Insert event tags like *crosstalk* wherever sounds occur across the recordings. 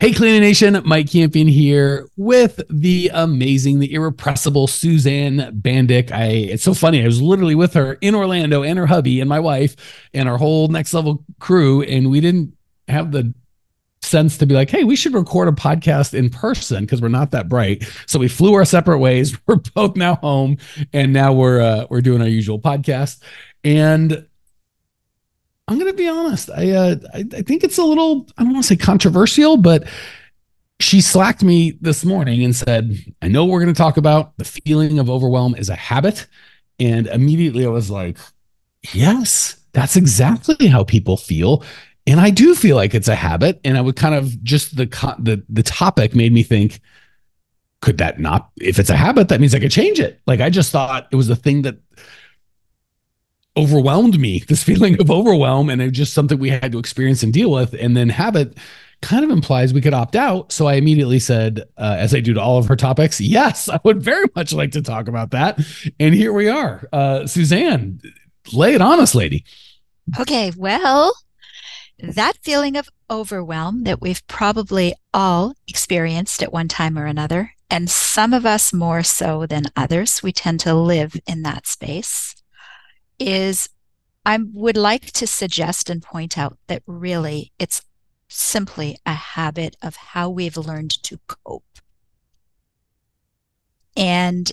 Hey, Cleaning Nation, Mike Campion here with the amazing, the irrepressible Suzanne Bandick. I it's so funny. I was literally with her in Orlando and her hubby and my wife and our whole next level crew, and we didn't have the sense to be like, hey, we should record a podcast in person because we're not that bright. So we flew our separate ways. *laughs* We're both now home, and now we're uh, we're doing our usual podcast. And I'm going to be honest. I, uh, I, I think it's a little I don't want to say controversial, but she slacked me this morning and said, "I know we're going to talk about the feeling of overwhelm is a habit," and immediately I was like, "Yes, that's exactly how people feel." And I do feel like it's a habit, and I would kind of just the the the topic made me think, could that not? If it's a habit, that means I could change it. Like I just thought it was the thing that overwhelmed me *laughs* this feeling of overwhelm and it was just something we had to experience and deal with. And then habit kind of implies we could opt out. So i immediately said uh, as i do to all of her topics yes *laughs* i would very much like to talk about that. And here we are. Uh, suzanne lay it on us lady. Okay well that feeling of overwhelm that we've probably all experienced at one time or another and some of us more so than others we tend to live in that space is I would like to suggest and point out that really it's simply a habit of how we've learned to cope. And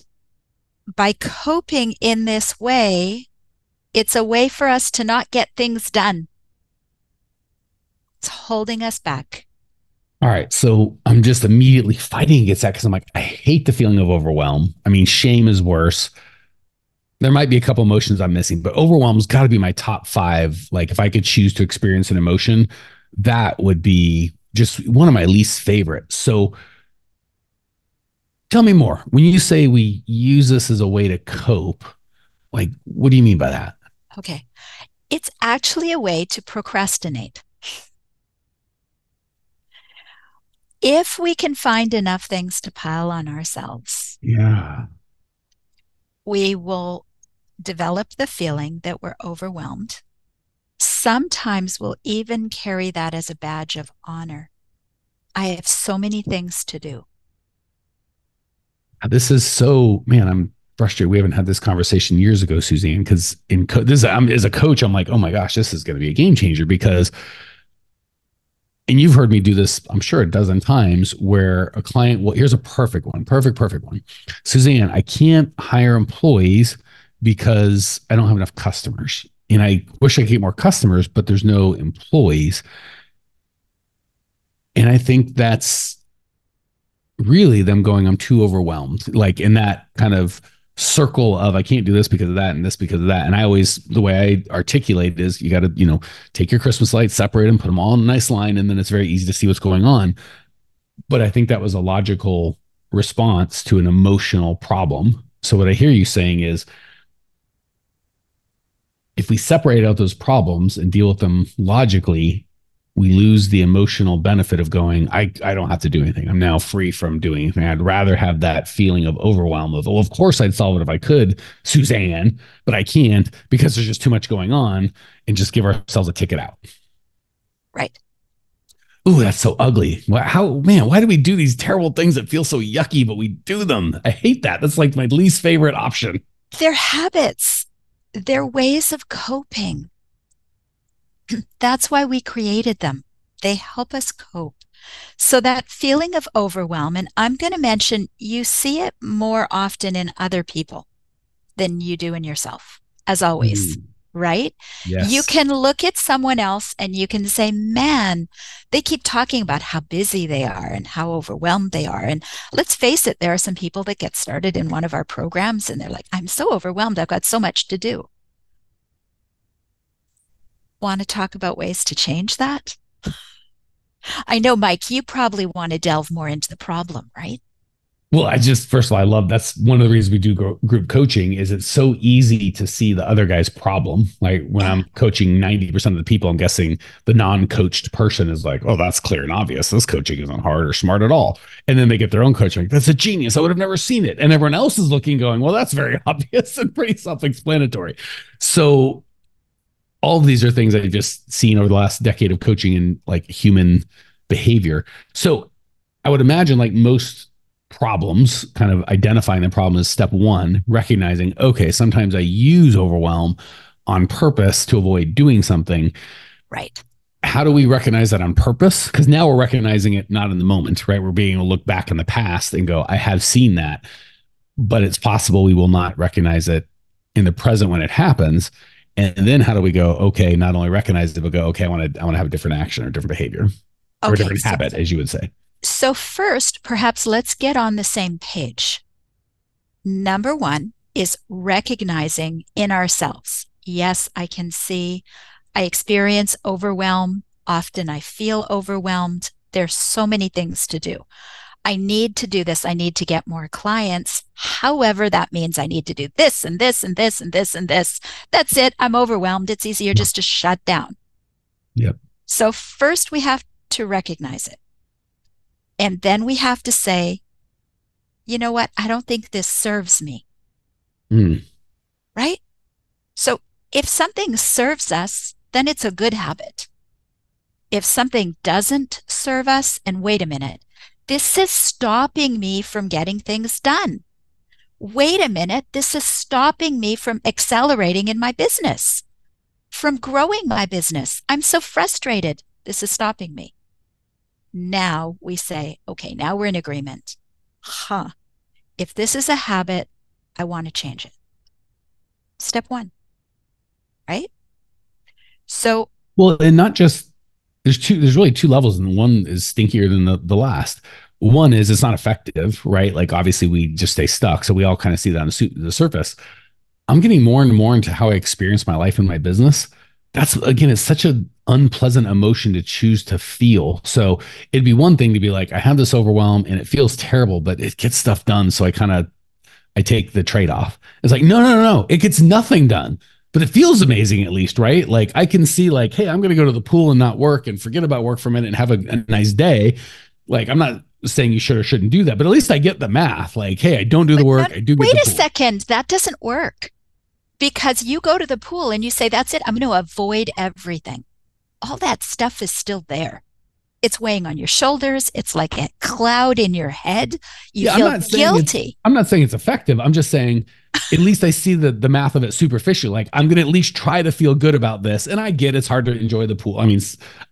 by coping in this way, it's a way for us to not get things done. It's holding us back. All right. So I'm just immediately fighting against that because I'm like, I hate the feeling of overwhelm. I mean, shame is worse there might be a couple emotions I'm missing, but overwhelm's got to be my top five. Like if I could choose to experience an emotion, that would be just one of my least favorite. So tell me more. When you say we use this as a way to cope, like what do you mean by that? Okay. It's actually a way to procrastinate. If we can find enough things to pile on ourselves. Yeah. We will develop the feeling that we're overwhelmed. Sometimes we'll even carry that as a badge of honor. I have so many things to do. This is so, man, I'm frustrated. We haven't had this conversation years ago, Suzanne, because in co- this, I'm, as a coach, I'm like, oh my gosh, this is going to be a game changer because, and you've heard me do this, I'm sure a dozen times, where a client, well, here's a perfect one, perfect, perfect one. Suzanne, I can't hire employees because I don't have enough customers. And I wish I could get more customers, but there's no employees. And I think that's really them going, I'm too overwhelmed. Like in that kind of circle of I can't do this because of that and this because of that. And I always the way I articulate is you got to, you know, take your Christmas lights, separate them, put them all in a nice line, and then it's very easy to see what's going on. But I think that was a logical response to an emotional problem. So what I hear you saying is if we separate out those problems and deal with them logically, we lose the emotional benefit of going, I, I don't have to do anything. I'm now free from doing anything. I'd rather have that feeling of overwhelm of, well, of course I'd solve it if I could, Suzanne, but I can't because there's just too much going on and just give ourselves a ticket out. Right. Ooh, that's so ugly. How, man, why do we do these terrible things that feel so yucky, but we do them? I hate that. That's like my least favorite option. They're habits they're ways of coping. *clears throat* That's why we created them. They help us cope. So, that feeling of overwhelm, and I'm going to mention you see it more often in other people than you do in yourself, as always. Mm right? Yes. You can look at someone else and you can say, man, they keep talking about how busy they are and how overwhelmed they are. And let's face it, there are some people that get started in one of our programs and they're like, I'm so overwhelmed. I've got so much to do. Want to talk about ways to change that? *sighs* I know, Mike, you probably want to delve more into the problem, right? Well, I just first of all, I love that's one of the reasons we do group coaching is it's so easy to see the other guy's problem. Like when I'm coaching 90% of the people, I'm guessing the non-coached person is like, oh, that's clear and obvious. This coaching isn't hard or smart at all. And then they get their own coaching. Like, that's a genius. I would have never seen it. And everyone else is looking, going, well, that's very *laughs* obvious and pretty self-explanatory. So all of these are things I've just seen over the last decade of coaching and like human behavior. So I would imagine like most problems, kind of identifying the problem is step one, recognizing, okay, sometimes I use overwhelm on purpose to avoid doing something. Right. How do we recognize that on purpose? Because now we're recognizing it not in the moment, right? We're being able to look back in the past and go, I have seen that, but it's possible we will not recognize it in the present when it happens. And then how do we go, okay, not only recognize it, but go, okay, I want to, I want to have a different action or different behavior okay, or a different so, habit, as you would say. So, first, perhaps let's get on the same page. Number one is recognizing in ourselves. Yes, I can see, I experience overwhelm. Often I feel overwhelmed. There's so many things to do. I need to do this. I need to get more clients. However, that means I need to do this and this and this and this and this. That's it. I'm overwhelmed. It's easier just to shut down. Yep. So, first, we have to recognize it. And then we have to say, you know what? I don't think this serves me. Mm. Right? So if something serves us, then it's a good habit. If something doesn't serve us, and wait a minute, this is stopping me from getting things done. Wait a minute, this is stopping me from accelerating in my business, from growing my business. I'm so frustrated. This is stopping me. Now we say, okay, now we're in agreement. Huh. If this is a habit, I want to change it. Step one. Right? So, well, and not just there's two, there's really two levels, and one is stinkier than the, the last. One is it's not effective, right? Like obviously we just stay stuck. So we all kind of see that on the, the surface. I'm getting more and more into how I experience my life and my business that's again it's such an unpleasant emotion to choose to feel. So it'd be one thing to be like i have this overwhelm and it feels terrible but it gets stuff done. So i kind of i take the trade-off it's like no no no no. It gets nothing done but it feels amazing at least right? Like i can see like hey i'm going to go to the pool and not work and forget about work for a minute and have a, a nice day. Like i'm not saying you should or shouldn't do that but at least i get the math. Like hey i don't do the work. i do wait a second. That doesn't work because you go to the pool and you say, That's it, I'm going to avoid everything. All that stuff is still there. It's weighing on your shoulders. It's like a cloud in your head. You yeah, feel I'm guilty. I'm not saying it's effective. I'm just saying at least I see the the math of it superficial. Like I'm gonna at least try to feel good about this. And I get it's hard to enjoy the pool. I mean,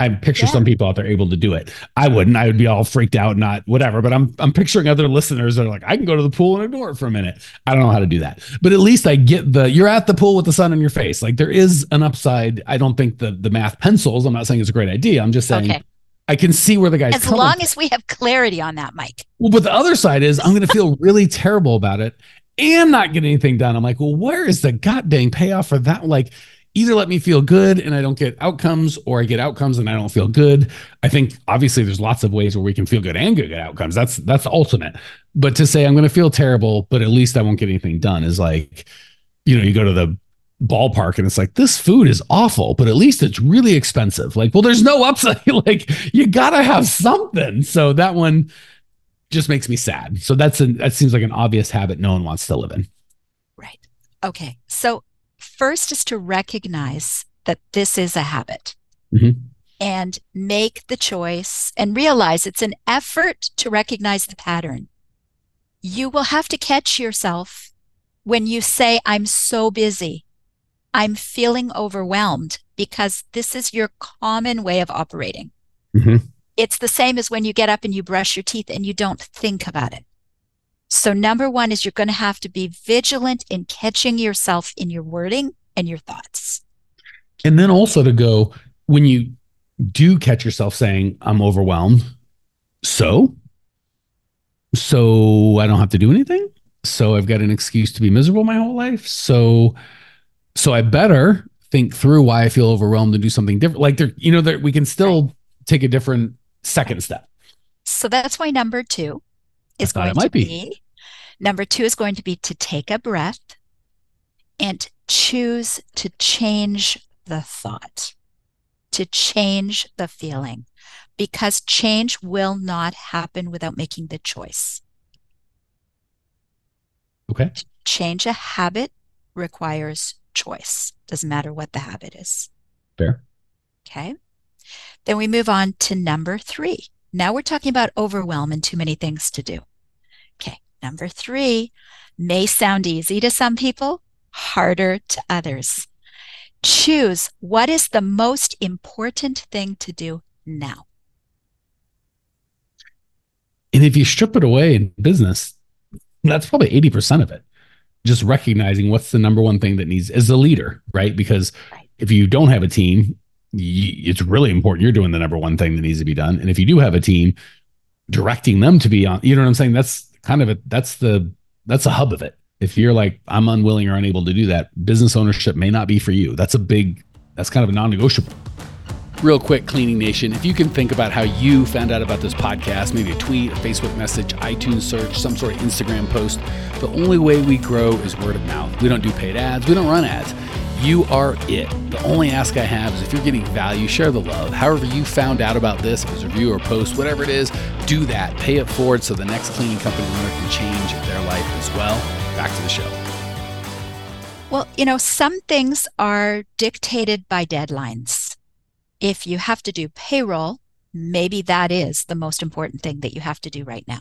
I picture yeah. some people out there able to do it. I wouldn't. I would be all freaked out, not whatever. But I'm I'm picturing other listeners that are like, I can go to the pool and ignore it for a minute. I don't know how to do that. But at least I get the you're at the pool with the sun in your face. Like there is an upside. I don't think the the math pencils. I'm not saying it's a great idea. I'm just saying okay. I can see where the guy's as long as we have clarity on that, Mike. Well, but the other side is I'm going to feel really terrible about it, and not get anything done. I'm like, well, where is the goddamn payoff for that? Like, either let me feel good and I don't get outcomes, or I get outcomes and I don't feel good. I think obviously there's lots of ways where we can feel good and get outcomes. That's that's ultimate. But to say I'm going to feel terrible, but at least I won't get anything done is like, you know, you go to the ballpark and it's like this food is awful but at least it's really expensive like well there's no upside *laughs* like you gotta have something so that one just makes me sad. So that's an that seems like an obvious habit no one wants to live in. Right. Okay. So first is to recognize that this is a habit. Mm-hmm. And make the choice and realize it's an effort to recognize the pattern. You will have to catch yourself when you say, I'm so busy. I'm feeling overwhelmed because this is your common way of operating. Mm-hmm. It's the same as when you get up and you brush your teeth and you don't think about it. So, number one is you're going to have to be vigilant in catching yourself in your wording and your thoughts. And then also to go, when you do catch yourself saying, I'm overwhelmed, so, so I don't have to do anything. So I've got an excuse to be miserable my whole life. So, so I better think through why I feel overwhelmed and do something different. Like there, you know, that we can still take a different second step. So that's why number two is going to be, be number two is going to be to take a breath and choose to change the thought, to change the feeling, because change will not happen without making the choice. Okay. Change a habit requires choice. Doesn't matter what the habit is. Fair. Okay. Then we move on to number three. Now we're talking about overwhelm and too many things to do. Okay. Number three may sound easy to some people, harder to others. Choose what is the most important thing to do now. And if you strip it away in business, that's probably 80% of it. Just recognizing what's the number one thing that needs as a leader, right? Because right. if you don't have a team, it's really important you're doing the number one thing that needs to be done. And if you do have a team, directing them to be on, you know what I'm saying? That's kind of a that's the that's the hub of it. If you're like I'm unwilling or unable to do that, business ownership may not be for you. That's a big that's kind of a non-negotiable. Real quick, Cleaning Nation, if you can think about how you found out about this podcast, maybe a tweet, a Facebook message, iTunes search, some sort of Instagram post, the only way we grow is word of mouth. We don't do paid ads, we don't run ads. You are it. The only ask I have is if you're getting value, share the love. However, you found out about this, if it's a review or post, whatever it is, do that. Pay it forward so the next cleaning company owner can change their life as well. Back to the show. Well, you know, some things are dictated by deadlines if you have to do payroll, maybe that is the most important thing that you have to do right now.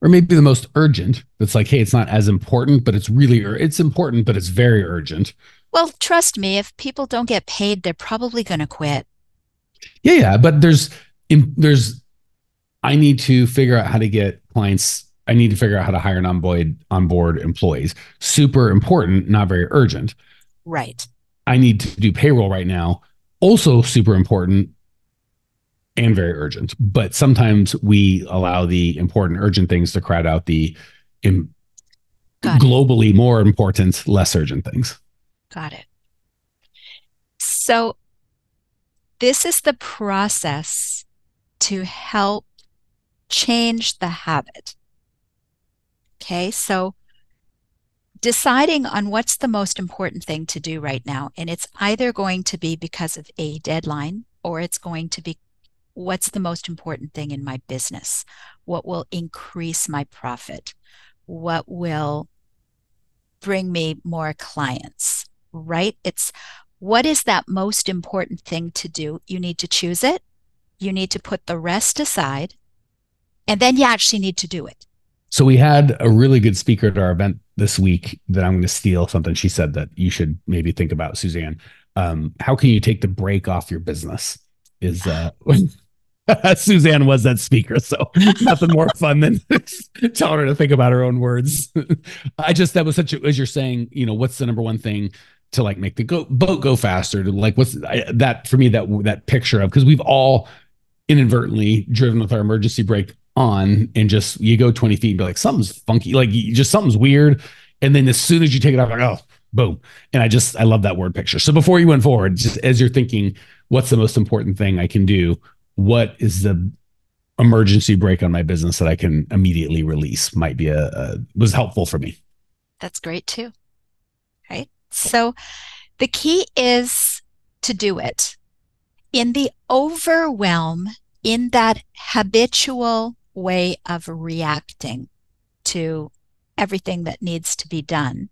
Or maybe the most urgent. It's like, hey, it's not as important, but it's really it's important, but it's very urgent. Well, trust me, if people don't get paid, they're probably going to quit. Yeah, yeah, but there's there's I need to figure out how to get clients I need to figure out how to hire and onboard onboard employees. Super important, not very urgent. Right. I need to do payroll right now also super important and very urgent. But sometimes we allow the important, urgent things to crowd out the Im- globally more important, less urgent things. Got it. So, this is the process to help change the habit. Okay, so deciding on what's the most important thing to do right now. And it's either going to be because of a deadline or it's going to be what's the most important thing in my business? What will increase my profit? What will bring me more clients? Right? It's what is that most important thing to do? You need to choose it. You need to put the rest aside. And then you actually need to do it. So we had a really good speaker at our event this week that I'm going to steal something she said that you should maybe think about, Suzanne. Um, how can you take the brake off your business? Is uh, *sighs* *laughs* Suzanne was that speaker, so nothing more fun than *laughs* telling her to think about her own words. *laughs* I just that was such a, as you're saying, you know, what's the number one thing to like make the go, boat go faster? To like what's I, that for me that that picture of because we've all inadvertently driven with our emergency brake on and just you go 20 feet and be like something's funky like just something's weird. And then as soon as you take it off like oh boom. And i just i love that word picture. So before you went forward just as you're thinking what's the most important thing i can do? What is the emergency brake on my business that i can immediately release might be a, a was helpful for me. That's great too so the key is to do it in the overwhelm in that habitual way of reacting to everything that needs to be done.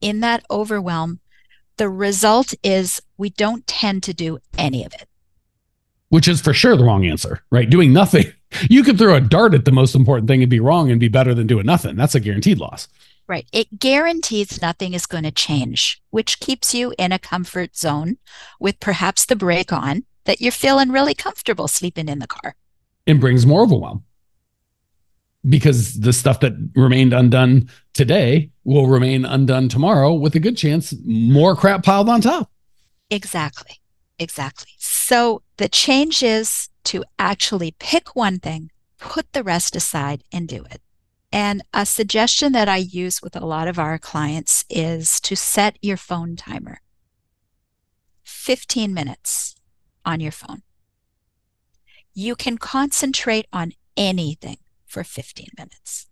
In that overwhelm, the result is we don't tend to do any of it. Which is for sure the wrong answer, right? Doing nothing. *laughs* You could throw a dart at the most important thing and be wrong and be better than doing nothing. That's a guaranteed loss. Right. It guarantees nothing is going to change, which keeps you in a comfort zone with perhaps the brake on that you're feeling really comfortable sleeping in the car. It brings more overwhelm because the stuff that remained undone today will remain undone tomorrow with a good chance more crap piled on top. Exactly. Exactly. So the change is to actually pick one thing, put the rest aside, and do it. And a suggestion that I use with a lot of our clients is to set your phone timer 15 minutes on your phone. You can concentrate on anything for 15 minutes.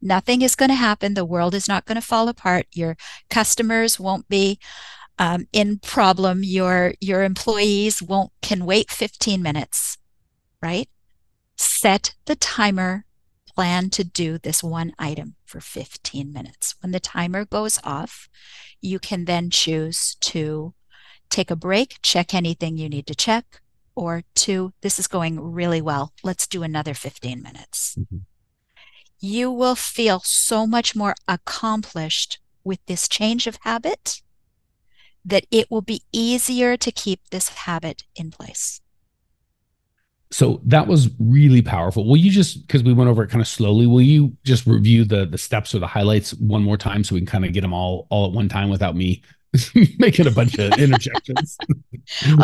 Nothing is going to happen. The world is not going to fall apart. Your customers won't be um, in problem. Your your employees won't can wait 15 minutes, right? Set the timer. Plan to do this one item for 15 minutes. When the timer goes off, you can then choose to take a break, check anything you need to check, or two, this is going really well. Let's do another 15 minutes. Mm-hmm. You will feel so much more accomplished with this change of habit that it will be easier to keep this habit in place. So that was really powerful. Will you just because we went over it kind of slowly, will you just review the the steps or the highlights one more time so we can kind of get them all all at one time without me *laughs* making a bunch of interjections. *laughs*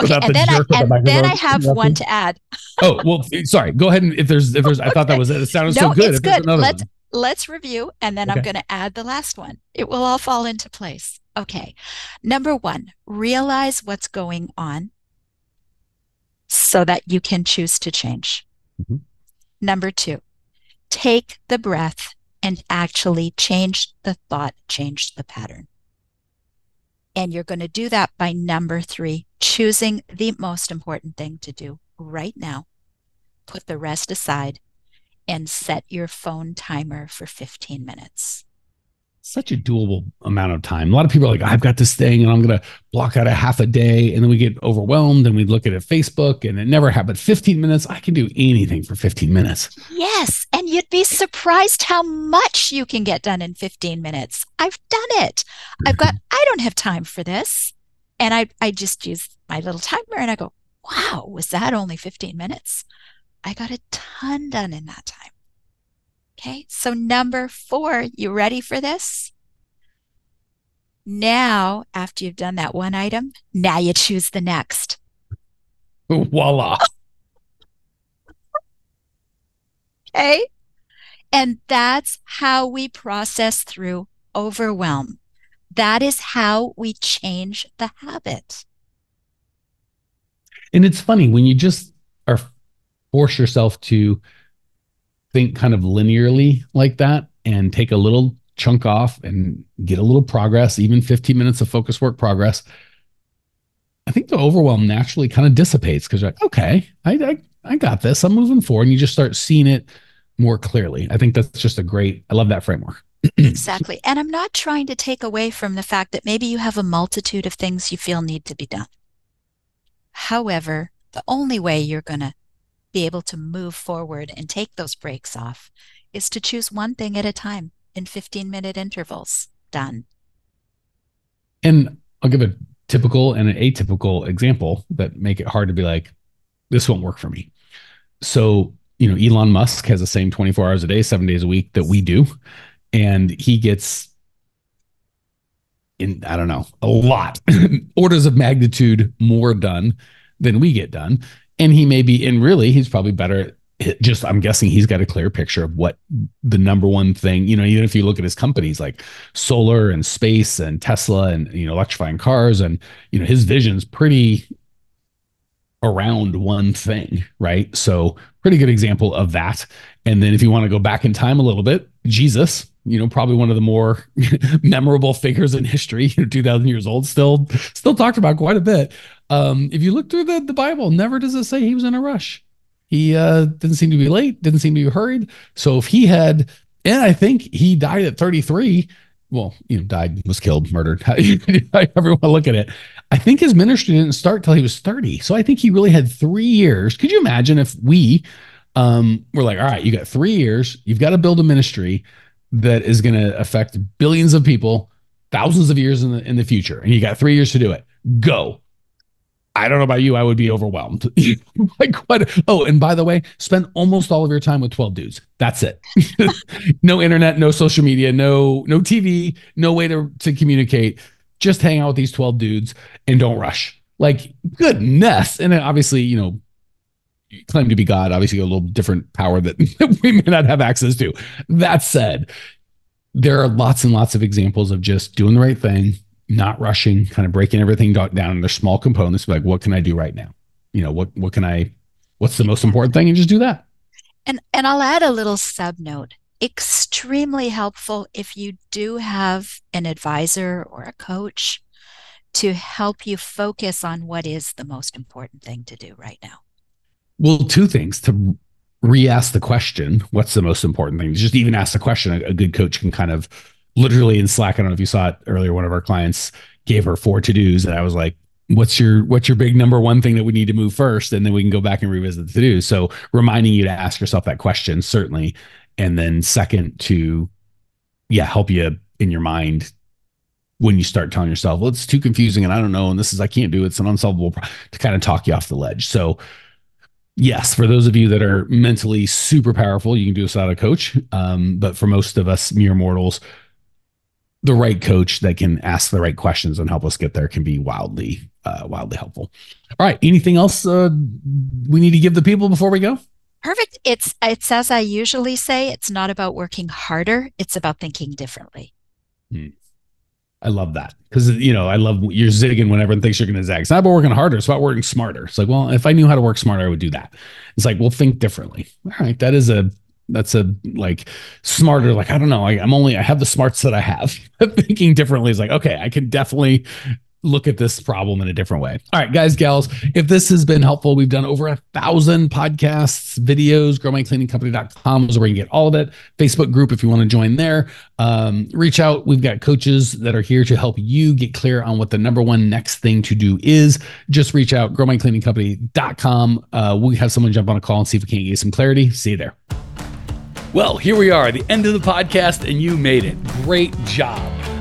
okay, and, then I, and then I have one to add. oh well, eh, sorry. Go ahead and if there's if there's, I thought that was it. It sounded no, so good. It's good. Let's one. let's review, and then okay. I'm going to add the last one. It will all fall into place. Okay. Number one, realize what's going on so that you can choose to change. Mm-hmm. Number two, take the breath and actually change the thought, change the pattern. And you're going to do that by number three, choosing the most important thing to do right now. Put the rest aside and set your phone timer for 15 minutes such a doable amount of time. A lot of people are like, I've got this thing and I'm going to block out a half a day. And then we get overwhelmed and we look at it Facebook and it never happened. 15 minutes, I can do anything for 15 minutes. Yes. And you'd be surprised how much you can get done in 15 minutes. I've done it. I've got, *laughs* I don't have time for this. And I, I just use my little timer and I go, wow, was that only 15 minutes? I got a ton done in that time. Okay, so number four, you ready for this? Now, after you've done that one item, now you choose the next. Voila. okay. And that's how we process through overwhelm. That is how we change the habit. And it's funny when you just are force yourself to think kind of linearly like that and take a little chunk off and get a little progress, even 15 minutes of focus work progress, I think the overwhelm naturally kind of dissipates because you're like, okay, I, I, I got this. I'm moving forward. And you just start seeing it more clearly. I think that's just a great, I love that framework. *clears throat* exactly. And I'm not trying to take away from the fact that maybe you have a multitude of things you feel need to be done. However, the only way you're going to be able to move forward and take those brakes off is to choose one thing at a time in 15 minute intervals. Done. And I'll give a typical and an atypical example that make it hard to be like, this won't work for me. So, you know, Elon Musk has the same 24 hours a day, seven days a week that we do. And he gets in, I don't know, a lot, *laughs* orders of magnitude more done than we get done and he may be and really he's probably better just i'm guessing he's got a clear picture of what the number one thing you know even if you look at his companies like solar and space and tesla and you know electrifying cars and you know his vision's pretty around one thing right? So pretty good example of that. And then if you want to go back in time a little bit jesus you know probably one of the more *laughs* memorable figures in history 2000 years old still still talked about quite a bit um, if you look through the, the Bible, never does it say he was in a rush. He uh, didn't seem to be late, didn't seem to be hurried. So if he had, and I think he died at 33. Well, you know, died, was killed, murdered, *laughs* however you want to look at it. I think his ministry didn't start till he was 30. So I think he really had three years. Could you imagine if we um, were like, all right, you got three years, you've got to build a ministry that is going to affect billions of people, thousands of years in the in the future, and you got three years to do it. Go I don't know about you, I would be overwhelmed. *laughs* like what? Oh, and by the way, spend almost all of your time with 12 dudes. That's it. *laughs* no internet, no social media, no no TV, no way to to communicate. Just hang out with these 12 dudes and don't rush. Like goodness. And then obviously, you know, claim to be God, obviously a little different power *laughs* that we may not have access to. That said, there are lots and lots of examples of just doing the right thing, not rushing, kind of breaking everything down into small components. Like, what can I do right now? You know, what what can I? What's the most important thing? And just do that. And and I'll add a little sub note. Extremely helpful if you do have an advisor or a coach to help you focus on what is the most important thing to do right now. Well, two things to re-ask the question, what's the most important thing? Just even ask the question. A, good coach can kind of literally in Slack. I don't know if you saw it earlier. One of our clients gave her four to-dos, and I was like, what's your what's your big number one thing that we need to move first and then we can go back and revisit the to-do so reminding you to ask yourself that question certainly and then second to yeah help you in your mind when you start telling yourself well it's too confusing and i don't know and this is i can't do it. it's an unsolvable to kind of talk you off the ledge so yes for those of you that are mentally super powerful you can do this without a coach um, but for most of us mere mortals the right coach that can ask the right questions and help us get there can be wildly uh, wildly helpful. All right, anything else uh, we need to give the people before we go? Perfect. It's it's as I usually say, it's not about working harder, it's about thinking differently. Hmm. I love that because you know I love you're zigging when everyone thinks you're going to zag. It's not about working harder; it's about working smarter. It's like, well, if I knew how to work smarter, I would do that. It's like, well, think differently. All right, that is a that's a like smarter like i don't know I, am only i have the smarts that i have *laughs* thinking differently is like okay i can definitely look at this problem in a different way. All right guys gals if this has been helpful we've done over a thousand podcasts videos growmycleaningcompany.com is where you can get all of it. Facebook group if you want to join there. Um, reach out. We've got coaches that are here to help you get clear on what the number one next thing to do is. Just reach out growmycleaningcompany.com uh, we have someone jump on a call and see if we can't get some clarity. See you there. Well, here we are, the end of the podcast, and you made it. Great job.